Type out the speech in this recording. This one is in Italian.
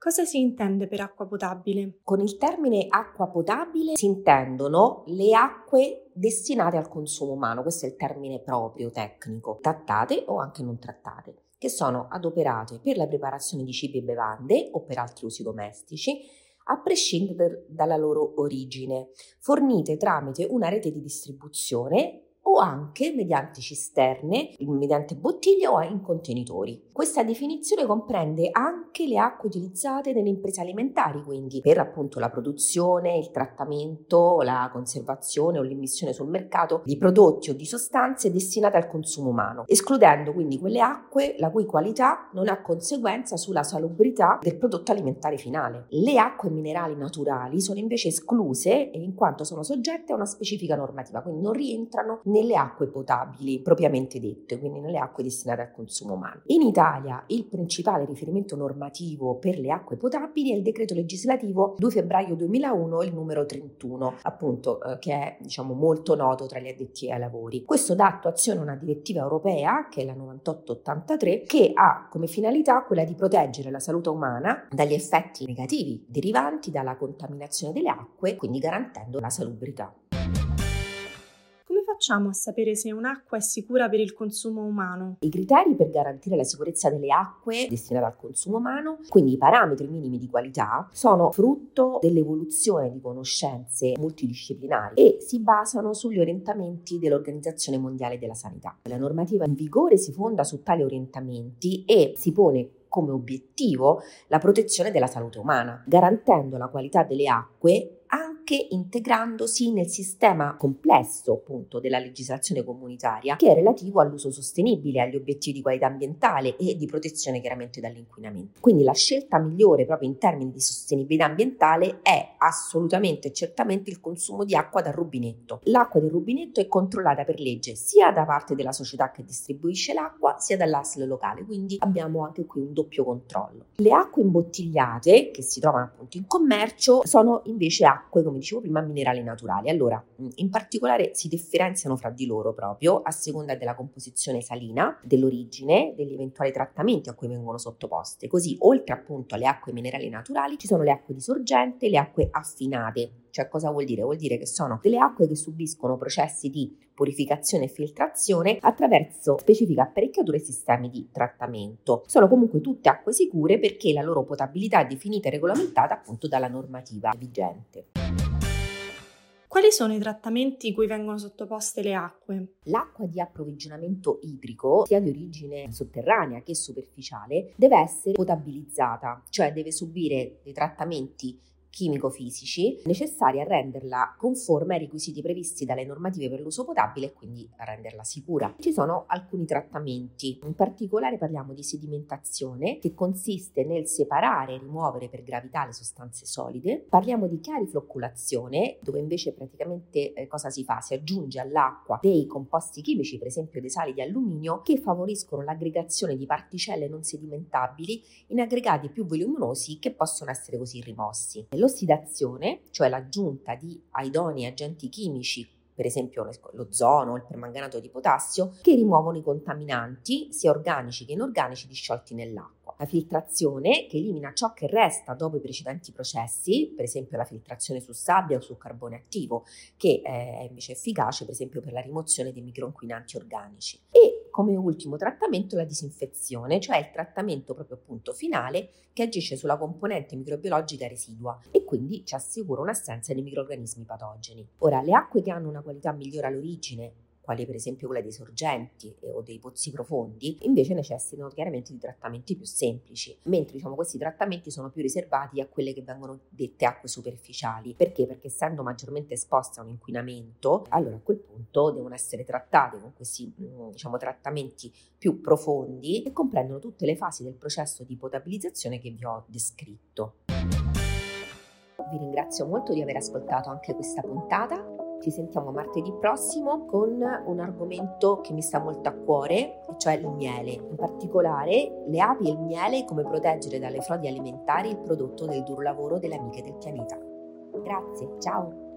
Cosa si intende per acqua potabile? Con il termine acqua potabile si intendono le acque destinate al consumo umano, questo è il termine proprio tecnico, trattate o anche non trattate, che sono adoperate per la preparazione di cibi e bevande o per altri usi domestici, a prescindere dalla loro origine, fornite tramite una rete di distribuzione o anche mediante cisterne, mediante bottiglie o in contenitori. Questa definizione comprende anche le acque utilizzate nelle imprese alimentari, quindi per appunto la produzione, il trattamento, la conservazione o l'immissione sul mercato di prodotti o di sostanze destinate al consumo umano, escludendo quindi quelle acque la cui qualità non ha conseguenza sulla salubrità del prodotto alimentare finale. Le acque minerali naturali sono invece escluse in quanto sono soggette a una specifica normativa, quindi non rientrano nelle acque potabili propriamente dette, quindi nelle acque destinate al consumo umano. In Italia il principale riferimento normativo per le acque potabili è il decreto legislativo 2 febbraio 2001, il numero 31, appunto eh, che è diciamo molto noto tra gli addetti ai lavori. Questo dà attuazione a una direttiva europea che è la 9883 che ha come finalità quella di proteggere la salute umana dagli effetti negativi derivanti dalla contaminazione delle acque, quindi garantendo la salubrità facciamo a sapere se un'acqua è sicura per il consumo umano? I criteri per garantire la sicurezza delle acque destinate al consumo umano, quindi i parametri minimi di qualità, sono frutto dell'evoluzione di conoscenze multidisciplinari e si basano sugli orientamenti dell'Organizzazione Mondiale della Sanità. La normativa in vigore si fonda su tali orientamenti e si pone come obiettivo la protezione della salute umana, garantendo la qualità delle acque anche integrandosi nel sistema complesso appunto della legislazione comunitaria che è relativo all'uso sostenibile, agli obiettivi di qualità ambientale e di protezione chiaramente dall'inquinamento. Quindi la scelta migliore proprio in termini di sostenibilità ambientale è assolutamente e certamente il consumo di acqua dal rubinetto. L'acqua del rubinetto è controllata per legge sia da parte della società che distribuisce l'acqua sia dall'ASL locale, quindi abbiamo anche qui un doppio controllo. Le acque imbottigliate che si trovano appunto in commercio sono invece acque come dicevo prima, minerali naturali. Allora, in particolare si differenziano fra di loro proprio a seconda della composizione salina, dell'origine, degli eventuali trattamenti a cui vengono sottoposte. Così, oltre appunto alle acque minerali naturali, ci sono le acque di sorgente le acque affinate. Cioè, cosa vuol dire? Vuol dire che sono delle acque che subiscono processi di purificazione e filtrazione attraverso specifiche apparecchiature e sistemi di trattamento. Sono comunque tutte acque sicure perché la loro potabilità è definita e regolamentata appunto dalla normativa vigente. Quali sono i trattamenti cui vengono sottoposte le acque? L'acqua di approvvigionamento idrico, sia di origine sotterranea che superficiale, deve essere potabilizzata, cioè deve subire dei trattamenti chimico-fisici necessari a renderla conforme ai requisiti previsti dalle normative per l'uso potabile e quindi a renderla sicura. Ci sono alcuni trattamenti, in particolare parliamo di sedimentazione che consiste nel separare e rimuovere per gravità le sostanze solide, parliamo di cariflocculazione dove invece praticamente eh, cosa si fa? Si aggiunge all'acqua dei composti chimici, per esempio dei sali di alluminio, che favoriscono l'aggregazione di particelle non sedimentabili in aggregati più voluminosi che possono essere così rimossi. L'ossidazione, cioè l'aggiunta di idonei agenti chimici per esempio l'ozono il permanganato di potassio, che rimuovono i contaminanti, sia organici che inorganici, disciolti nell'acqua. La filtrazione, che elimina ciò che resta dopo i precedenti processi, per esempio la filtrazione su sabbia o su carbone attivo, che è invece efficace per esempio per la rimozione dei microinquinanti organici. E come ultimo trattamento la disinfezione, cioè il trattamento proprio appunto finale che agisce sulla componente microbiologica residua e quindi ci assicura un'assenza di microorganismi patogeni. Ora, le acque che hanno una qualità migliore all'origine quali per esempio quelle dei sorgenti o dei pozzi profondi, invece necessitano chiaramente di trattamenti più semplici, mentre diciamo, questi trattamenti sono più riservati a quelle che vengono dette acque superficiali. Perché? Perché essendo maggiormente esposte a un inquinamento, allora a quel punto devono essere trattate con questi mm, diciamo, trattamenti più profondi che comprendono tutte le fasi del processo di potabilizzazione che vi ho descritto. vi ringrazio molto di aver ascoltato anche questa puntata. Ci sentiamo martedì prossimo con un argomento che mi sta molto a cuore, cioè il miele. In particolare le api e il miele, come proteggere dalle frodi alimentari il prodotto del duro lavoro delle amiche del pianeta. Grazie, ciao!